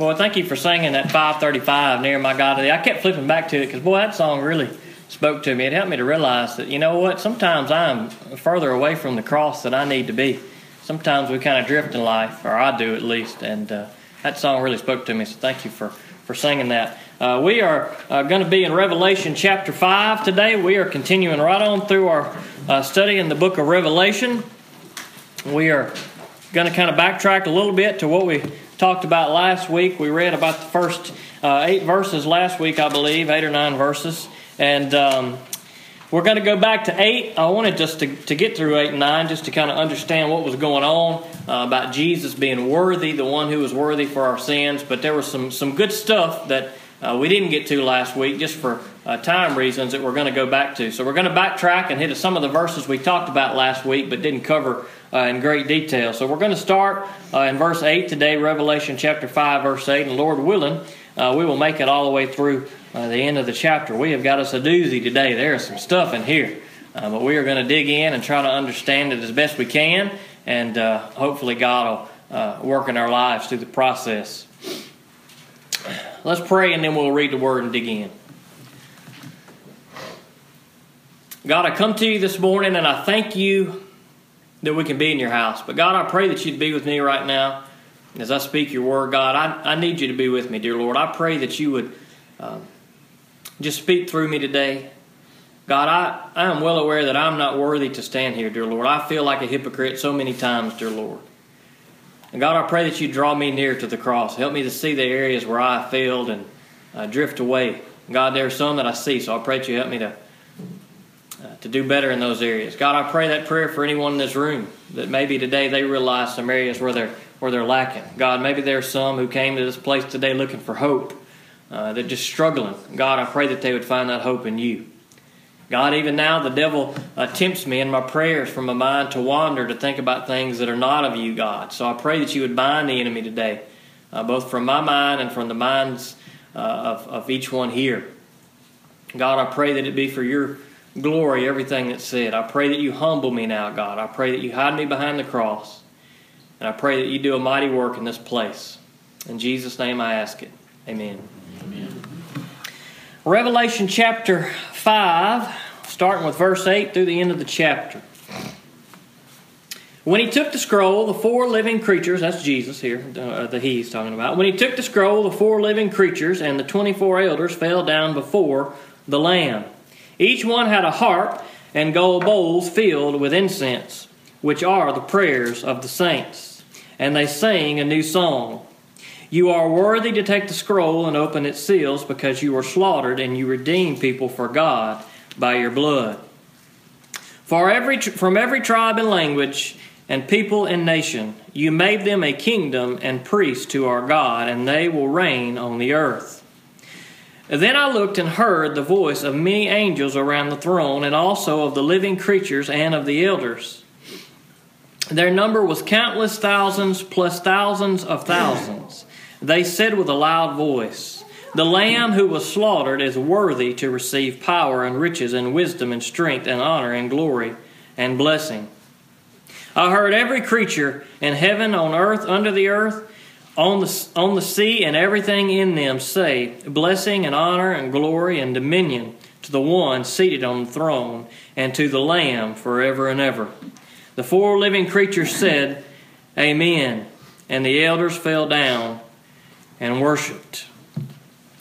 Boy, thank you for singing that 535 near my God. I kept flipping back to it because, boy, that song really spoke to me. It helped me to realize that, you know what, sometimes I'm further away from the cross than I need to be. Sometimes we kind of drift in life, or I do at least, and uh, that song really spoke to me, so thank you for, for singing that. Uh, we are uh, going to be in Revelation chapter 5 today. We are continuing right on through our uh, study in the book of Revelation. We are going to kind of backtrack a little bit to what we talked about last week. We read about the first uh, eight verses last week, I believe, eight or nine verses. And um, we're going to go back to eight. I wanted just to, to get through eight and nine just to kind of understand what was going on uh, about Jesus being worthy, the one who was worthy for our sins. But there was some, some good stuff that uh, we didn't get to last week just for uh, time reasons that we're going to go back to. So we're going to backtrack and hit some of the verses we talked about last week but didn't cover uh, in great detail. So we're going to start uh, in verse 8 today, Revelation chapter 5, verse 8. And Lord willing, uh, we will make it all the way through uh, the end of the chapter. We have got us a doozy today. There is some stuff in here. Uh, but we are going to dig in and try to understand it as best we can. And uh, hopefully, God will work in our lives through the process. Let's pray and then we'll read the word and dig in. God, I come to you this morning and I thank you that we can be in your house. But God, I pray that you'd be with me right now as I speak your word. God, I, I need you to be with me, dear Lord. I pray that you would um, just speak through me today. God, I, I am well aware that I'm not worthy to stand here, dear Lord. I feel like a hypocrite so many times, dear Lord. And God, I pray that you draw me near to the cross. Help me to see the areas where I failed and uh, drift away. God, there are some that I see, so I pray that you help me to uh, to do better in those areas. God, I pray that prayer for anyone in this room that maybe today they realize some areas where they're where they're lacking. God, maybe there's some who came to this place today looking for hope. Uh, they're just struggling. God, I pray that they would find that hope in you. God, even now the devil uh, tempts me in my prayers from my mind to wander to think about things that are not of you, God. So I pray that you would bind the enemy today, uh, both from my mind and from the minds uh, of, of each one here. God, I pray that it be for your glory everything that's said. I pray that you humble me now, God. I pray that you hide me behind the cross. And I pray that you do a mighty work in this place. In Jesus' name I ask it. Amen. Amen. Revelation chapter 5, starting with verse 8 through the end of the chapter. When he took the scroll, the four living creatures, that's Jesus here, uh, that he's talking about. When he took the scroll, the four living creatures and the 24 elders fell down before the Lamb. Each one had a harp and gold bowls filled with incense, which are the prayers of the saints. And they sang a new song. You are worthy to take the scroll and open its seals because you were slaughtered and you redeemed people for God by your blood. For every, from every tribe and language and people and nation, you made them a kingdom and priests to our God, and they will reign on the earth. Then I looked and heard the voice of many angels around the throne, and also of the living creatures and of the elders. Their number was countless thousands plus thousands of thousands. They said with a loud voice, The Lamb who was slaughtered is worthy to receive power and riches and wisdom and strength and honor and glory and blessing. I heard every creature in heaven, on earth, under the earth, on the, on the sea and everything in them say, Blessing and honor and glory and dominion to the one seated on the throne and to the Lamb forever and ever. The four living creatures said, Amen. And the elders fell down and worshiped.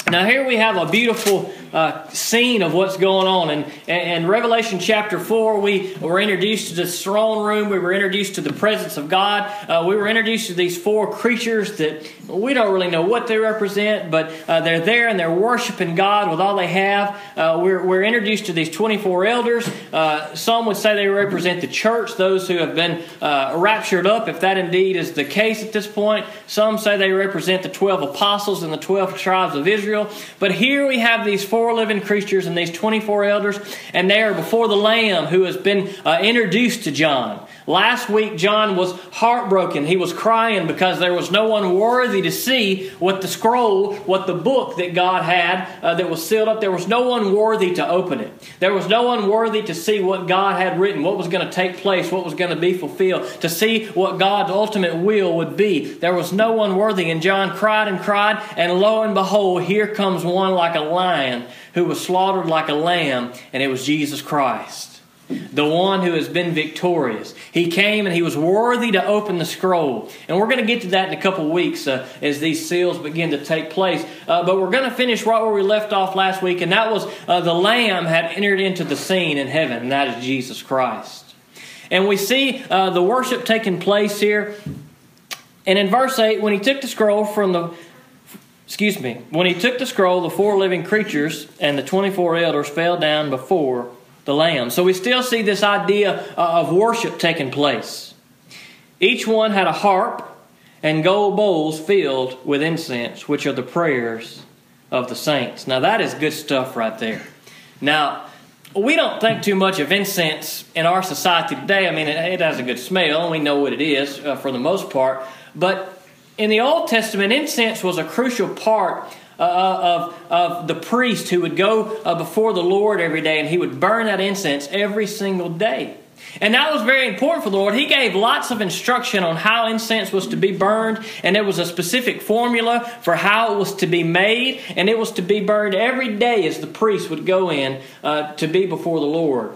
Now, here we have a beautiful uh, scene of what's going on. And in Revelation chapter 4, we were introduced to this throne room. We were introduced to the presence of God. Uh, we were introduced to these four creatures that we don't really know what they represent, but uh, they're there and they're worshiping God with all they have. Uh, we're, we're, introduced to these 24 elders. Uh, some would say they represent the church, those who have been uh, raptured up, if that indeed is the case at this point. Some say they represent the 12 apostles and the 12 tribes of Israel. But here we have these four four living creatures and these 24 elders, and they are before the Lamb who has been uh, introduced to John. Last week, John was heartbroken. He was crying because there was no one worthy to see what the scroll, what the book that God had uh, that was sealed up. There was no one worthy to open it. There was no one worthy to see what God had written, what was going to take place, what was going to be fulfilled, to see what God's ultimate will would be. There was no one worthy. And John cried and cried, and lo and behold, here comes one like a lion who was slaughtered like a lamb, and it was Jesus Christ the one who has been victorious. He came and he was worthy to open the scroll. And we're going to get to that in a couple weeks uh, as these seals begin to take place. Uh, but we're going to finish right where we left off last week, and that was uh, the Lamb had entered into the scene in heaven, and that is Jesus Christ. And we see uh, the worship taking place here. And in verse 8, when he took the scroll from the excuse me, when he took the scroll, the four living creatures and the 24 elders fell down before the Lamb. So we still see this idea uh, of worship taking place. Each one had a harp and gold bowls filled with incense, which are the prayers of the saints. Now, that is good stuff right there. Now, we don't think too much of incense in our society today. I mean, it, has a good smell, and we know what it is uh, for the most part. But in the Old Testament, incense was a crucial part uh, uh, of, of the priest who would go uh, before the Lord every day and he would burn that incense every single day. And that was very important for the Lord. He gave lots of instruction on how incense was to be burned, and there was a specific formula for how it was to be made, and it was to be burned every day as the priest would go in uh, to be before the Lord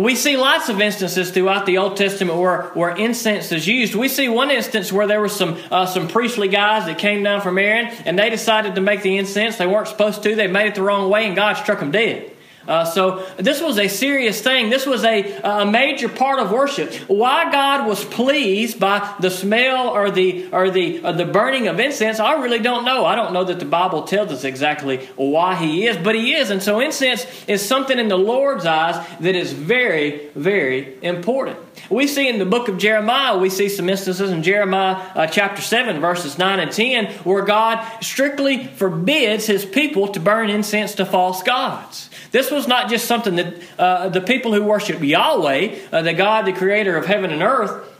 we see lots of instances throughout the Old Testament where, where incense is used. We see one instance where there were some uh, some priestly guys that came down from Aaron and they decided to make the incense. They weren't supposed to. They made it the wrong way and God struck them dead. Uh, so this was a serious thing. This was a, a major part of worship. Why God was pleased by the smell or the or the or the burning of incense, I really don't know. I don't know that the Bible tells us exactly why He is, but He is, and so incense is something in the Lord's eyes that is very, very important. We see in the book of Jeremiah, we see some instances in Jeremiah uh, chapter 7, verses 9 and 10, where God strictly forbids his people to burn incense to false gods. This was not just something that uh, the people who worship Yahweh, uh, the God, the creator of heaven and earth,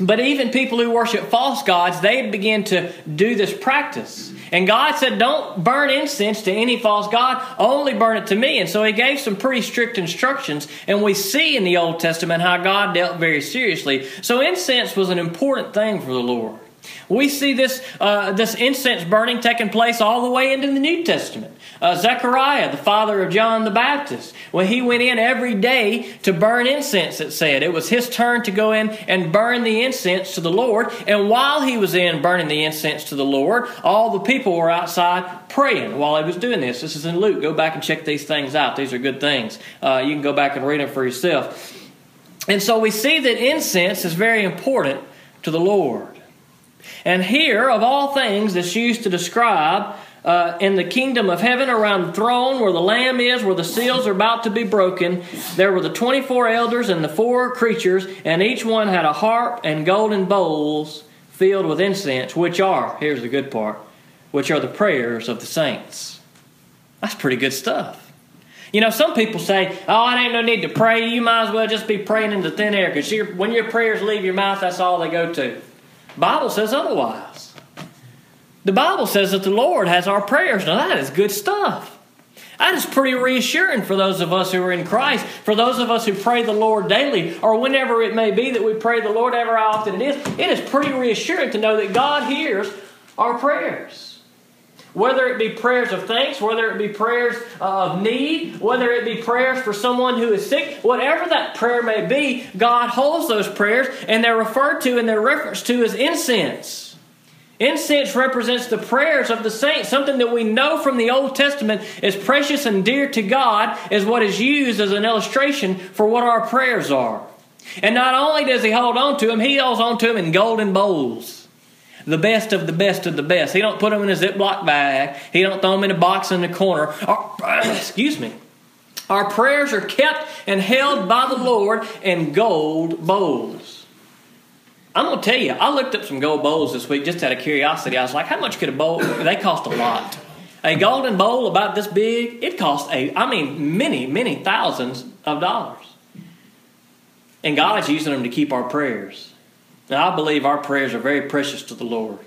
but even people who worship false gods, they begin to do this practice. And God said, Don't burn incense to any false God, only burn it to me. And so He gave some pretty strict instructions. And we see in the Old Testament how God dealt very seriously. So incense was an important thing for the Lord. We see this, uh, this incense burning taking place all the way into the New Testament. Uh, Zechariah, the father of John the Baptist, when he went in every day to burn incense, it said. It was his turn to go in and burn the incense to the Lord. And while he was in burning the incense to the Lord, all the people were outside praying while he was doing this. This is in Luke. Go back and check these things out. These are good things. Uh, you can go back and read them for yourself. And so we see that incense is very important to the Lord. And here, of all things, that's used to describe uh, in the kingdom of heaven around the throne where the Lamb is, where the seals are about to be broken, there were the 24 elders and the four creatures, and each one had a harp and golden bowls filled with incense, which are, here's the good part, which are the prayers of the saints. That's pretty good stuff. You know, some people say, "Oh, I ain't no need to pray. You might as well just be praying into thin air because when your prayers leave your mouth, that's all they go to." Bible says otherwise. The Bible says that the Lord has our prayers. Now, that is good stuff. That is pretty reassuring for those of us who are in Christ, for those of us who pray the Lord daily, or whenever it may be that we pray the Lord, ever often it is. It is pretty reassuring to know that God hears our prayers. Whether it be prayers of thanks, whether it be prayers uh, of need, whether it be prayers for someone who is sick, whatever that prayer may be, God holds those prayers and they're referred to and they're referenced to as incense. Incense represents the prayers of the saints. Something that we know from the Old Testament is precious and dear to God is what is used as an illustration for what our prayers are. And not only does he hold on to them, he holds on to them in golden bowls. The best of the best of the best. He don't put them in a Ziploc bag. He don't throw them in a box in the corner. excuse me. Our prayers are kept and held by the Lord in gold bowls. I'm to tell you, I looked up some gold bowls this week just out of curiosity. I was like, how much could a bowl? They cost a lot. A golden bowl about this big, it cost a, I mean, many, many thousands of dollars. And God's using them to keep our prayers. Now, I believe our prayers are very precious to the Lord.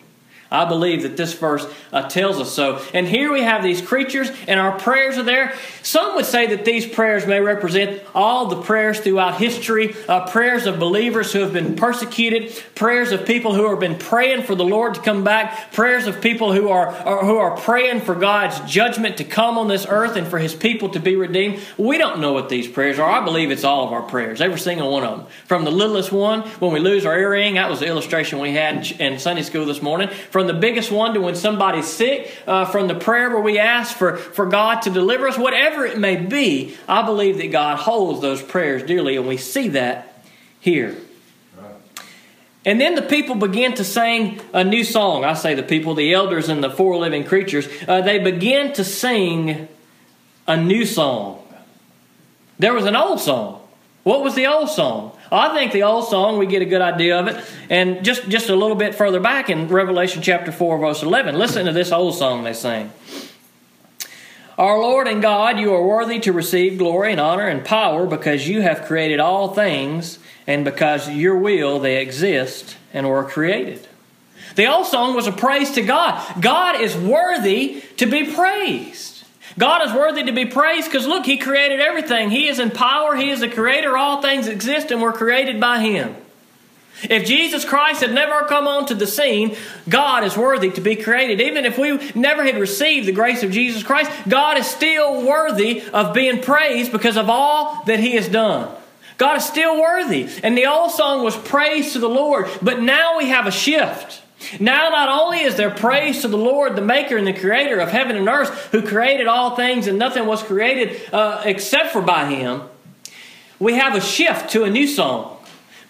I believe that this verse uh, tells us so. And here we have these creatures, and our prayers are there. Some would say that these prayers may represent all the prayers throughout history uh, prayers of believers who have been persecuted, prayers of people who have been praying for the Lord to come back, prayers of people who are, are who are praying for God's judgment to come on this earth and for His people to be redeemed. We don't know what these prayers are. I believe it's all of our prayers, every single one of them. From the littlest one, when we lose our earring, that was the illustration we had in Sunday school this morning. From from the biggest one to when somebody's sick, uh, from the prayer where we ask for, for God to deliver us, whatever it may be, I believe that God holds those prayers dearly, and we see that here. And then the people begin to sing a new song. I say the people, the elders and the four living creatures, uh, they begin to sing a new song. There was an old song. What was the old song? I think the old song, we get a good idea of it. And just, just a little bit further back in Revelation chapter 4, verse 11, listen to this old song they sing. Our Lord and God, you are worthy to receive glory and honor and power because you have created all things and because your will they exist and were created. The old song was a praise to God. God is worthy to be praised. God is worthy to be praised because look, He created everything. He is in power, He is the creator. All things exist and were created by Him. If Jesus Christ had never come onto the scene, God is worthy to be created. Even if we never had received the grace of Jesus Christ, God is still worthy of being praised because of all that He has done. God is still worthy. And the old song was praise to the Lord, but now we have a shift. Now, not only is there praise to the Lord, the maker and the creator of heaven and earth, who created all things and nothing was created uh, except for by him, we have a shift to a new song.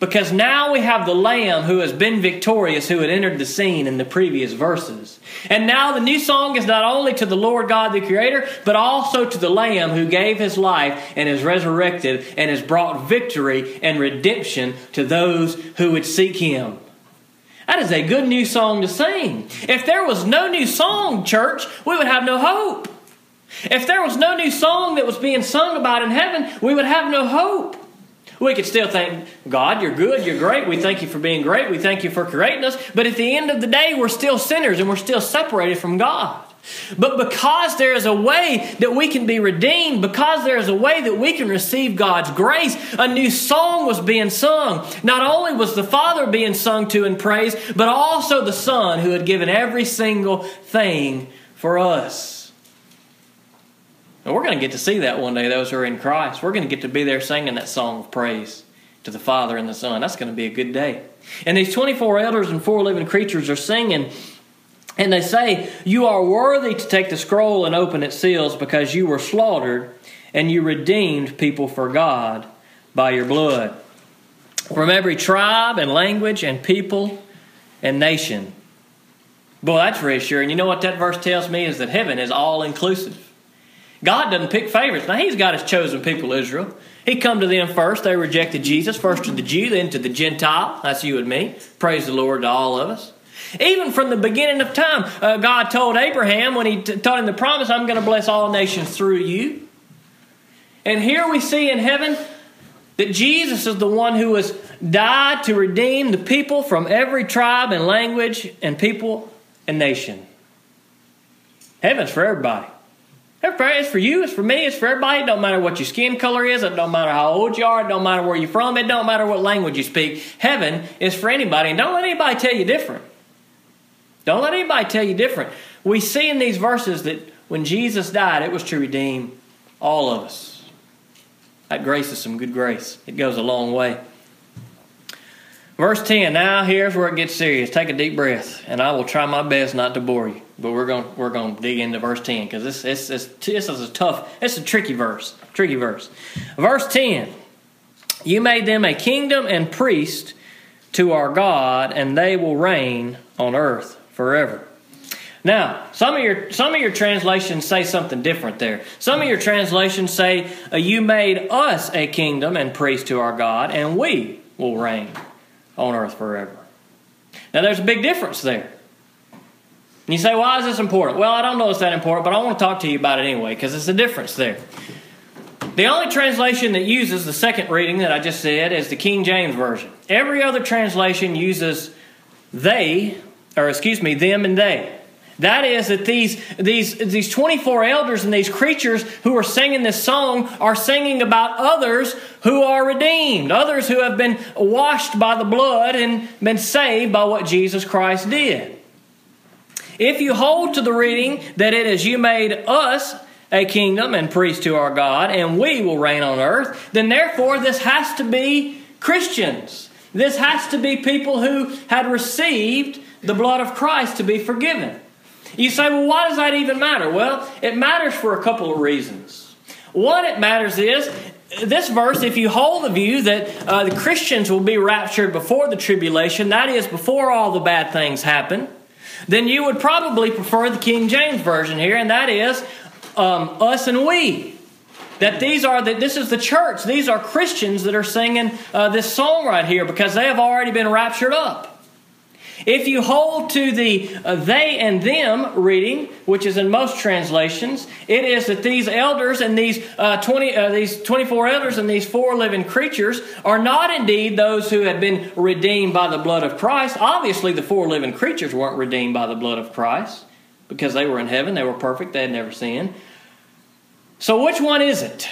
Because now we have the Lamb who has been victorious, who had entered the scene in the previous verses. And now the new song is not only to the Lord God the Creator, but also to the Lamb who gave his life and is resurrected and has brought victory and redemption to those who would seek him. That is a good new song to sing. If there was no new song, church, we would have no hope. If there was no new song that was being sung about in heaven, we would have no hope. We could still thank God, you're good, you're great. We thank you for being great. We thank you for creating us. But at the end of the day, we're still sinners and we're still separated from God. But because there is a way that we can be redeemed, because there is a way that we can receive God's grace, a new song was being sung. Not only was the Father being sung to and praised, but also the Son who had given every single thing for us. And we're going to get to see that one day, those who are in Christ. We're going to get to be there singing that song of praise to the Father and the Son. That's going to be a good day. And these 24 elders and four living creatures are singing and they say, You are worthy to take the scroll and open its seals because you were slaughtered and you redeemed people for God by your blood. From every tribe and language and people and nation. Boy, that's reassuring. You know what that verse tells me is that heaven is all inclusive. God doesn't pick favorites. Now, He's got His chosen people, Israel. He come to them first. They rejected Jesus, first to the Jew, then to the Gentile. That's you and me. Praise the Lord to all of us. Even from the beginning of time, uh, God told Abraham when He t- told him the promise, I'm going to bless all nations through you. And here we see in heaven that Jesus is the one who has died to redeem the people from every tribe and language and people and nation. Heaven's for everybody. It's for you, it's for me, it's for everybody. It don't matter what your skin color is, it don't matter how old you are, it don't matter where you're from, it don't matter what language you speak. Heaven is for anybody, and don't let anybody tell you different. Don't let anybody tell you different. We see in these verses that when Jesus died, it was to redeem all of us. That grace is some good grace, it goes a long way. Verse 10, now here's where it gets serious. Take a deep breath, and I will try my best not to bore you. But we're going we're going to dig into verse 10 because this, this, this, this is a tough, it's a tricky verse. Tricky verse. Verse 10 You made them a kingdom and priest to our God, and they will reign on earth forever. Now, some of your some of your translations say something different there. Some of your translations say, uh, "You made us a kingdom and priest to our God, and we will reign on earth forever." Now, there's a big difference there. And you say, "Why is this important?" Well, I don't know it's that important, but I want to talk to you about it anyway because it's a difference there. The only translation that uses the second reading that I just said is the King James Version. Every other translation uses they, or excuse me, them and they. That is that these, these, these 24 elders and these creatures who are singing this song are singing about others who are redeemed, others who have been washed by the blood and been saved by what Jesus Christ did. If you hold to the reading that it is you made us a kingdom and priest to our God, and we will reign on earth, then therefore this has to be Christians. This has to be people who had received the blood of Christ to be forgiven. You say, well, why does that even matter? Well, it matters for a couple of reasons. One, it matters is this verse, if you hold the view that uh, the Christians will be raptured before the tribulation, that is, before all the bad things happen, then you would probably prefer the King James Version here, and that is um, us and we. That these are that this is the church. These are Christians that are singing uh, this song right here because they have already been raptured up. If you hold to the uh, they and them reading, which is in most translations, it is that these elders and these uh, 20 uh, these 24 elders and these four living creatures are not indeed those who have been redeemed by the blood of Christ. Obviously, the four living creatures weren't redeemed by the blood of Christ because they were in heaven, they were perfect, they had never sinned. So which one is it?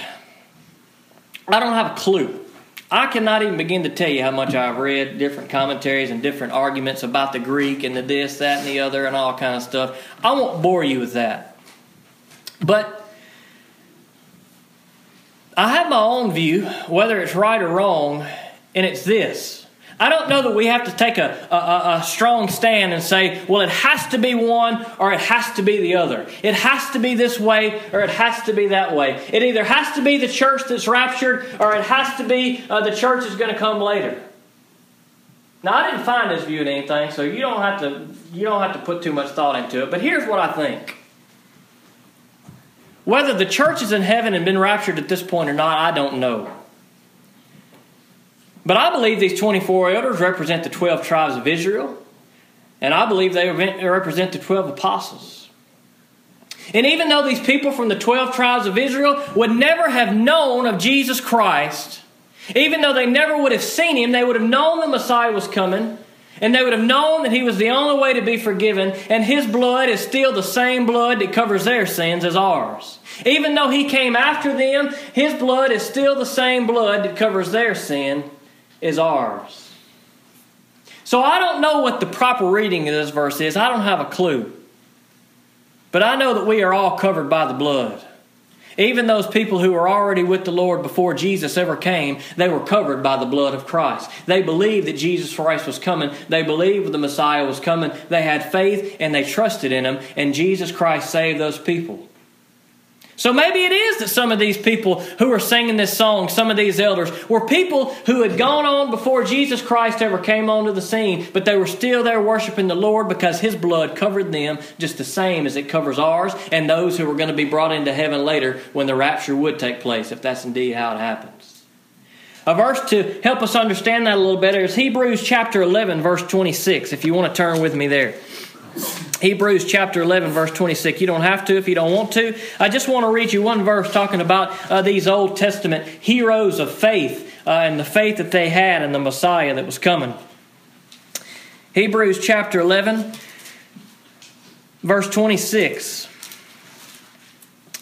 I don't have a clue. I cannot even begin to tell you how much I've read different commentaries and different arguments about the Greek and the this, that, and the other, and all kind of stuff. I won't bore you with that. But I have my own view, whether it's right or wrong, and it's this. I don't know that we have to take a, a, a, strong stand and say, well, it has to be one or it has to be the other. It has to be this way or it has to be that way. It either has to be the church that's raptured or it has to be uh, the church that's going to come later. Now, I didn't find this view in anything, so you don't have to you don't have to put too much thought into it. But here's what I think. Whether the church is in heaven and been raptured at this point or not, I don't know. But I believe these 24 elders represent the 12 tribes of Israel, and I believe they represent the 12 apostles. And even though these people from the 12 tribes of Israel would never have known of Jesus Christ, even though they never would have seen him, they would have known the Messiah was coming, and they would have known that he was the only way to be forgiven, and his blood is still the same blood that covers their sins as ours. Even though he came after them, his blood is still the same blood that covers their sin is ours. So I don't know what the proper reading of this verse is. I don't have a clue. But I know that we are all covered by the blood. Even those people who were already with the Lord before Jesus ever came, they were covered by the blood of Christ. They believed that Jesus Christ was coming. They believed the Messiah was coming. They had faith and they trusted in him, and Jesus Christ saved those people. So maybe it is that some of these people who are singing this song, some of these elders, were people who had gone on before Jesus Christ ever came onto the scene, but they were still there worshiping the Lord because His blood covered them just the same as it covers ours and those who were going to be brought into heaven later when the rapture would take place, if that's indeed how it happens. A verse to help us understand that a little better is Hebrews chapter 11, verse 26, if you want to turn with me there. Hebrews chapter 11, verse 26. You don't have to if you don't want to. I just want to read you one verse talking about uh, these Old Testament heroes of faith uh, and the faith that they had in the Messiah that was coming. Hebrews chapter 11, verse 26.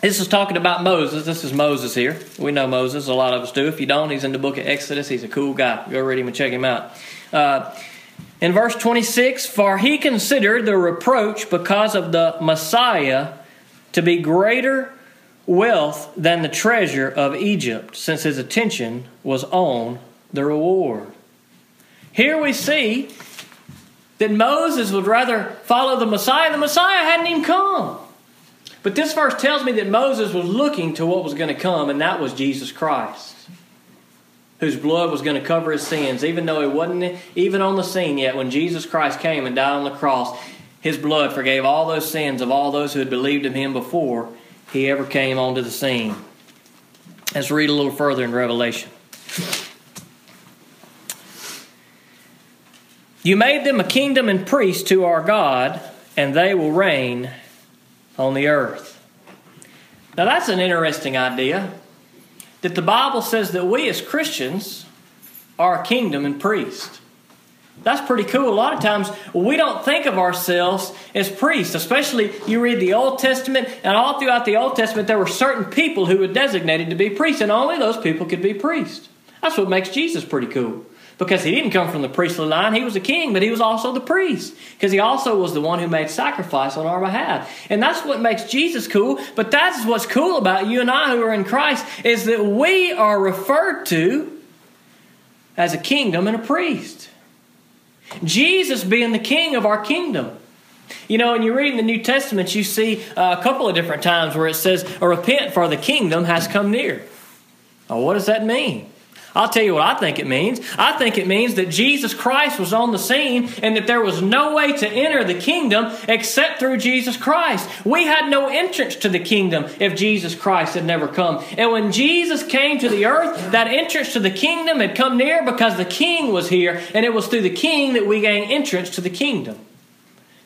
This is talking about Moses. This is Moses here. We know Moses. A lot of us do. If you don't, he's in the book of Exodus. He's a cool guy. Go read him and check him out. Uh, in verse 26, for he considered the reproach because of the Messiah to be greater wealth than the treasure of Egypt, since his attention was on the reward. Here we see that Moses would rather follow the Messiah. The Messiah hadn't even come. But this verse tells me that Moses was looking to what was going to come, and that was Jesus Christ whose blood was going to cover his sins, even though he wasn't even on the scene yet. When Jesus Christ came and died on the cross, his blood forgave all those sins of all those who had believed in him before he ever came onto the scene. Let's read a little further in Revelation. You made them a kingdom and priests to our God, and they will reign on the earth. Now, that's an interesting idea. That the Bible says that we as Christians are a kingdom and priest. That's pretty cool. A lot of times we don't think of ourselves as priests, especially you read the Old Testament, and all throughout the Old Testament, there were certain people who were designated to be priests, and only those people could be priests. That's what makes Jesus pretty cool. Because he didn't come from the priestly line, he was a king, but he was also the priest. Because he also was the one who made sacrifice on our behalf. And that's what makes Jesus cool. But that's what's cool about you and I who are in Christ, is that we are referred to as a kingdom and a priest. Jesus being the king of our kingdom. You know, when you read in the New Testament, you see uh, a couple of different times where it says, Repent, for the kingdom has come near. What does that mean? I'll tell you what I think it means. I think it means that Jesus Christ was on the scene and that there was no way to enter the kingdom except through Jesus Christ. We had no entrance to the kingdom if Jesus Christ had never come. And when Jesus came to the earth, that entrance to the kingdom had come near because the king was here, and it was through the king that we gained entrance to the kingdom.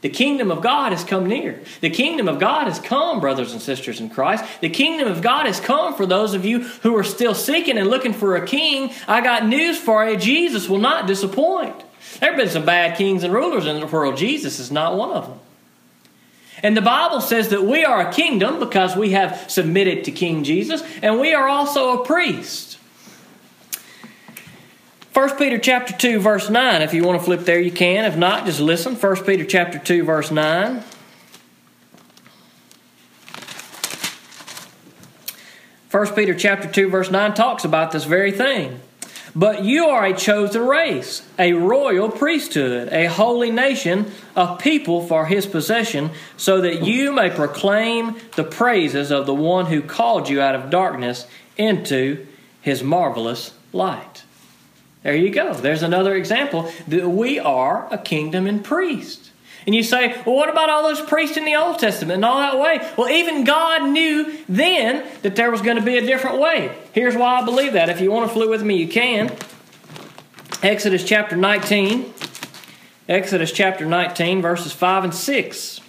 The kingdom of God has come near. The kingdom of God has come, brothers and sisters in Christ. The kingdom of God has come for those of you who are still seeking and looking for a king. I got news for you Jesus will not disappoint. There have been some bad kings and rulers in the world. Jesus is not one of them. And the Bible says that we are a kingdom because we have submitted to King Jesus, and we are also a priest. 1 Peter chapter 2 verse 9 if you want to flip there you can. If not just listen. 1 Peter chapter 2 verse 9 1 Peter chapter 2 verse 9 talks about this very thing. But you are a chosen race a royal priesthood a holy nation a people for his possession so that you may proclaim the praises of the one who called you out of darkness into his marvelous light there you go. There's another example that we are a kingdom and priest. And you say, well, what about all those priests in the Old Testament and all that way? Well, even God knew then that there was going to be a different way. Here's why I believe that. If you want to flip with me, you can. Exodus chapter 19. Exodus chapter 19, verses 5 and 6.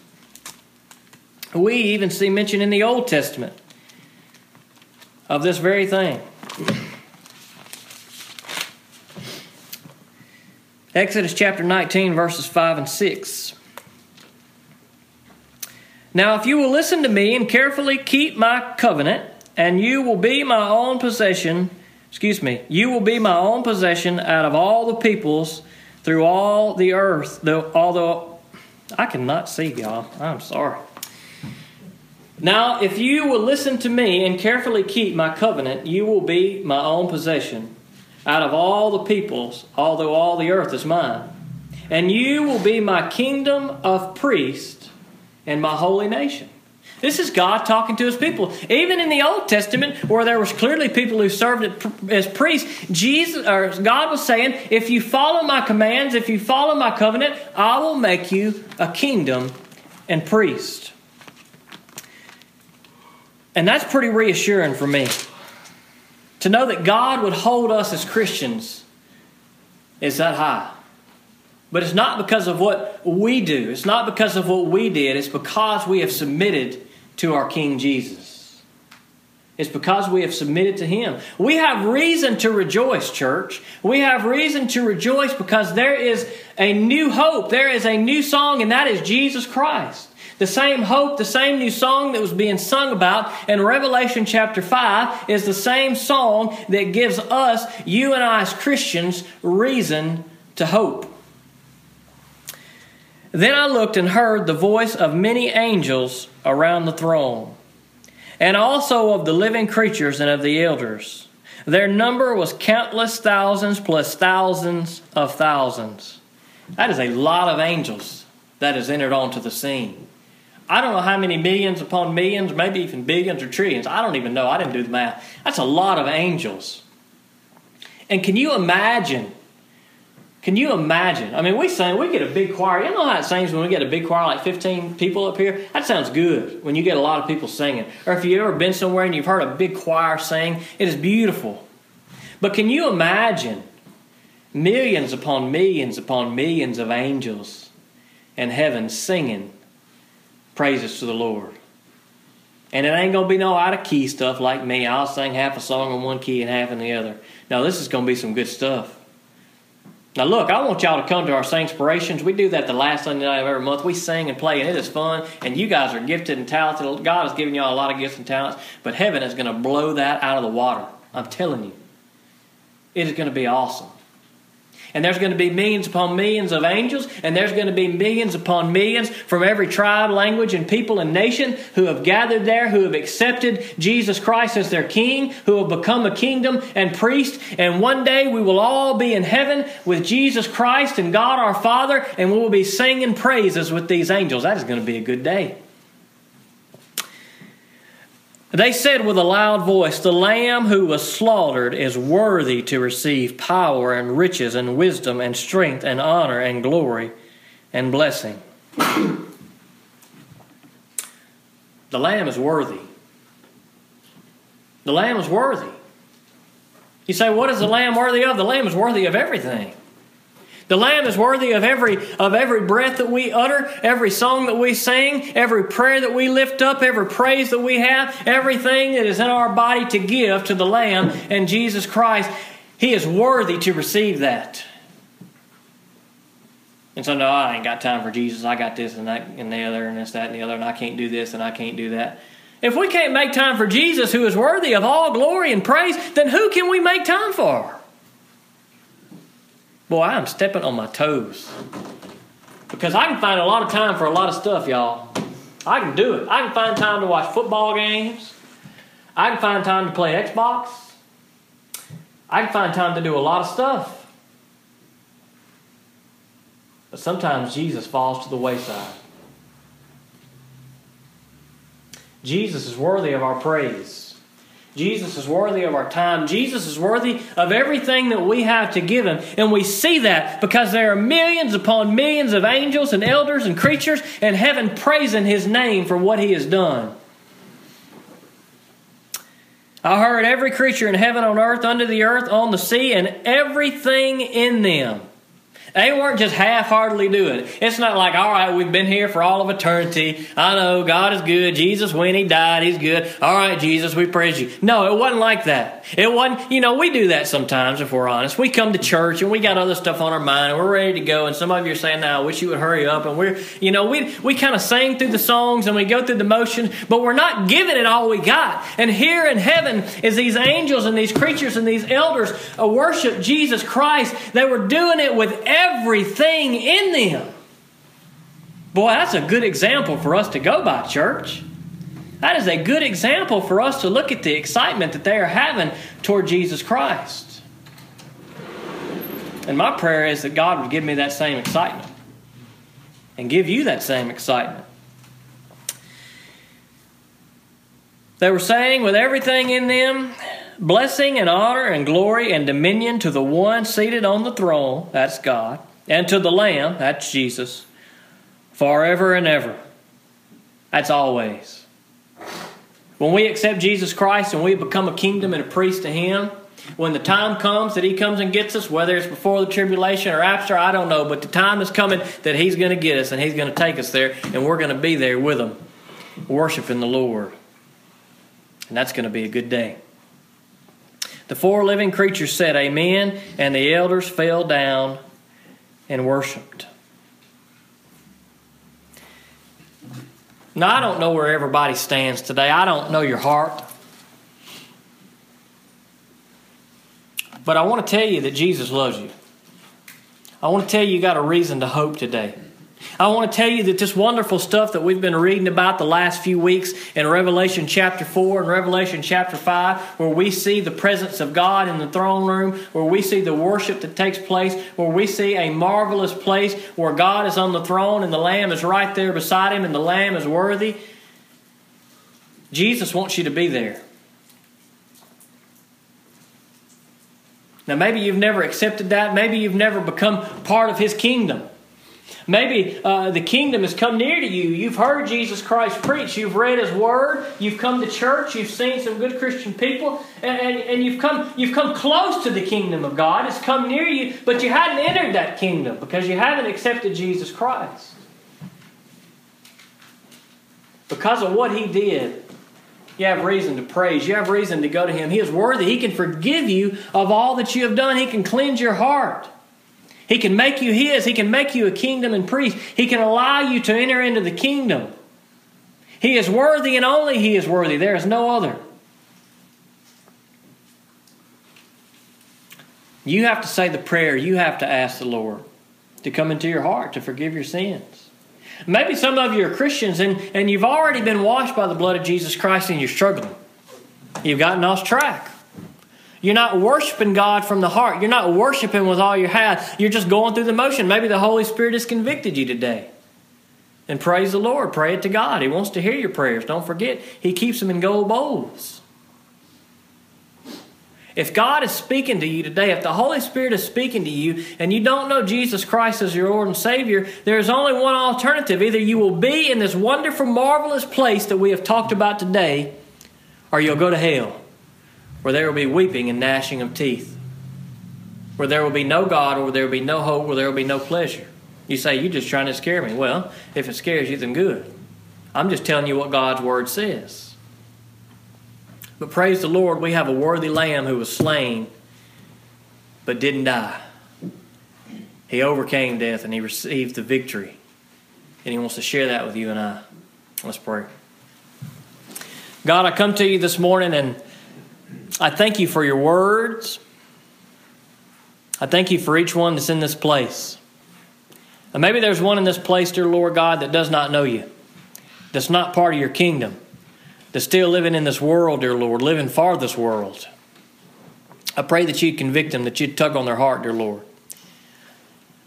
We even see mention in the Old Testament of this very thing. Exodus chapter 19, verses 5 and 6. Now, if you will listen to me and carefully keep my covenant, and you will be my own possession, excuse me, you will be my own possession out of all the peoples through all the earth, though, although I cannot see, y'all. I'm sorry. Now, if you will listen to me and carefully keep my covenant, you will be my own possession out of all the peoples, although all the earth is mine. And you will be my kingdom of priests and my holy nation. This is God talking to his people. Even in the Old Testament, where there was clearly people who served as priests, Jesus or God was saying, if you follow my commands, if you follow my covenant, I will make you a kingdom and priest. And that's pretty reassuring for me. To know that God would hold us as Christians is that high. But it's not because of what we do. It's not because of what we did. It's because we have submitted to our King Jesus. It's because we have submitted to Him. We have reason to rejoice, church. We have reason to rejoice because there is a new hope. There is a new song, and that is Jesus Christ. The same hope, the same new song that was being sung about in Revelation chapter 5 is the same song that gives us, you and I as Christians, reason to hope. Then I looked and heard the voice of many angels around the throne, and also of the living creatures and of the elders. Their number was countless thousands plus thousands of thousands. That is a lot of angels that has entered onto the scene. I don't know how many millions upon millions, maybe even billions or trillions. I don't even know. I didn't do the math. That's a lot of angels. And can you imagine? Can you imagine? I mean, we sing, we get a big choir. You know how it sings when we get a big choir, like 15 people up here? That sounds good when you get a lot of people singing. Or if you've ever been somewhere and you've heard a big choir sing, it is beautiful. But can you imagine millions upon millions upon millions of angels in heaven singing? Praises to the Lord. And it ain't going to be no out of key stuff like me. I'll sing half a song in one key and half in the other. No, this is going to be some good stuff. Now, look, I want y'all to come to our Singspirations. We do that the last Sunday night of every month. We sing and play, and it is fun. And you guys are gifted and talented. God has given y'all a lot of gifts and talents, but heaven is going to blow that out of the water. I'm telling you. It is going to be awesome. And there's going to be millions upon millions of angels, and there's going to be millions upon millions from every tribe, language, and people and nation who have gathered there, who have accepted Jesus Christ as their king, who have become a kingdom and priest. And one day we will all be in heaven with Jesus Christ and God our Father, and we will be singing praises with these angels. That is going to be a good day. They said with a loud voice, The Lamb who was slaughtered is worthy to receive power and riches and wisdom and strength and honor and glory and blessing. the Lamb is worthy. The Lamb is worthy. You say, What is the Lamb worthy of? The Lamb is worthy of everything. The Lamb is worthy of every, of every breath that we utter, every song that we sing, every prayer that we lift up, every praise that we have, everything that is in our body to give to the Lamb and Jesus Christ. He is worthy to receive that. And so, no, I ain't got time for Jesus. I got this and that and the other and this, that, and the other, and I can't do this and I can't do that. If we can't make time for Jesus, who is worthy of all glory and praise, then who can we make time for? Boy, I'm stepping on my toes. Because I can find a lot of time for a lot of stuff, y'all. I can do it. I can find time to watch football games. I can find time to play Xbox. I can find time to do a lot of stuff. But sometimes Jesus falls to the wayside. Jesus is worthy of our praise. Jesus is worthy of our time. Jesus is worthy of everything that we have to give Him. And we see that because there are millions upon millions of angels and elders and creatures in heaven praising His name for what He has done. I heard every creature in heaven, on earth, under the earth, on the sea, and everything in them they weren't just half heartedly doing it. It's not like, all right, we've been here for all of eternity. I know God is good. Jesus, when He died, He's good. All right, Jesus, we praise you. No, it wasn't like that. It wasn't, you know, we do that sometimes if we're honest. We come to church and we got other stuff on our mind and we're ready to go. And some of you are saying, now, I wish you would hurry up. And we're, you know, we, we kind of sing through the songs and we go through the motions, but we're not giving it all we got. And here in heaven is these angels and these creatures and these elders uh, worship Jesus Christ. They were doing it with every everything in them. Boy, that's a good example for us to go by, church. That is a good example for us to look at the excitement that they are having toward Jesus Christ. And my prayer is that God would give me that same excitement and give you that same excitement. They were saying, with everything in them, blessing and honor and glory and dominion to the one seated on the throne, that's God, and to the Lamb, that's Jesus, forever and ever. That's always. When we accept Jesus Christ and we become a kingdom and a priest to Him, when the time comes that He comes and gets us, whether it's before the tribulation or after, I don't know, but the time is coming that He's going to get us and He's going to take us there, and we're going to be there with Him, worshiping the Lord. And that's going to be a good day. The four living creatures said, Amen, and the elders fell down and worshiped. Now, I don't know where everybody stands today. I don't know your heart. But I want to tell you that Jesus loves you. I want to tell you you got a reason to hope today. I want to tell you that this wonderful stuff that we've been reading about the last few weeks in Revelation chapter 4 and Revelation chapter 5, where we see the presence of God in the throne room, where we see the worship that takes place, where we see a marvelous place where God is on the throne and the Lamb is right there beside him and the Lamb is worthy. Jesus wants you to be there. Now, maybe you've never accepted that. Maybe you've never become part of His kingdom. Maybe uh, the kingdom has come near to you. You've heard Jesus Christ preach. You've read His Word. You've come to church. You've seen some good Christian people, and, and, and, you've come you've come close to the kingdom of God. It's come near you, but you hadn't entered that kingdom because you haven't accepted Jesus Christ. Because of what He did, You have reason to praise. You have reason to go to Him. He is worthy. He can forgive you of all that you have done. He can cleanse your heart. He can make you His. He can make you a kingdom and priest. He can allow you to enter into the kingdom. He is worthy and only He is worthy. There is no other. You have to say the prayer. You have to ask the Lord to come into your heart to forgive your sins. Maybe some of you are Christians and, and you've already been washed by the blood of Jesus Christ and you're struggling. You've gotten off track. You're not worshiping God from the heart. You're not worshiping with all you have. You're just going through the motion. Maybe the Holy Spirit has convicted you today. And praise the Lord. Pray it to God. He wants to hear your prayers. Don't forget, He keeps them in gold bowls. If God is speaking to you today, if the Holy Spirit is speaking to you, and you don't know Jesus Christ as your Lord and Savior, there is only one alternative. Either you will be in this wonderful, marvelous place that we have talked about today, or you'll go to hell, where there will be weeping and gnashing of teeth, where there will be no God, or there will be no hope, where there will be no pleasure. You say, You're just trying to scare me. Well, if it scares you, then good. I'm just telling you what God's Word says. But praise the Lord, we have a worthy lamb who was slain but didn't die. He overcame death and he received the victory. And he wants to share that with you and I. Let's pray. God, I come to you this morning and I thank you for your words. I thank you for each one that's in this place. And maybe there's one in this place, dear Lord God, that does not know you, that's not part of your kingdom that's still living in this world, dear Lord, living for this world. I pray that you'd convict them, that you'd tug on their heart, dear Lord.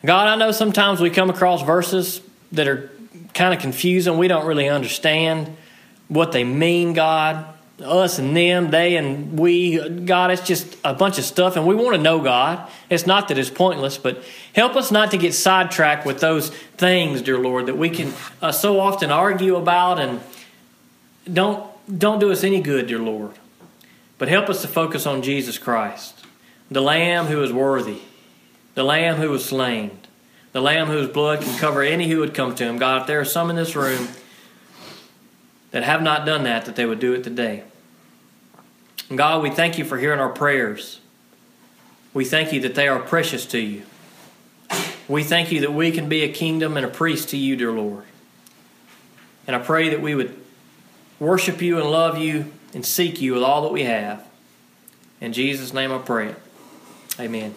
God, I know sometimes we come across verses that are kind of confusing. We don't really understand what they mean, God. Us and them, they and we. God, it's just a bunch of stuff, and we want to know God. It's not that it's pointless, but help us not to get sidetracked with those things, dear Lord, that we can uh, so often argue about and don't don't do us any good, dear Lord, but help us to focus on Jesus Christ, the Lamb who is worthy, the Lamb who was slain, the Lamb whose blood can cover any who would come to him. God, if there are some in this room that have not done that, that they would do it today. And God, we thank you for hearing our prayers. We thank you that they are precious to you. We thank you that we can be a kingdom and a priest to you, dear Lord. And I pray that we would worship you and love you and seek you with all that we have. In Jesus' name I pray. Amen.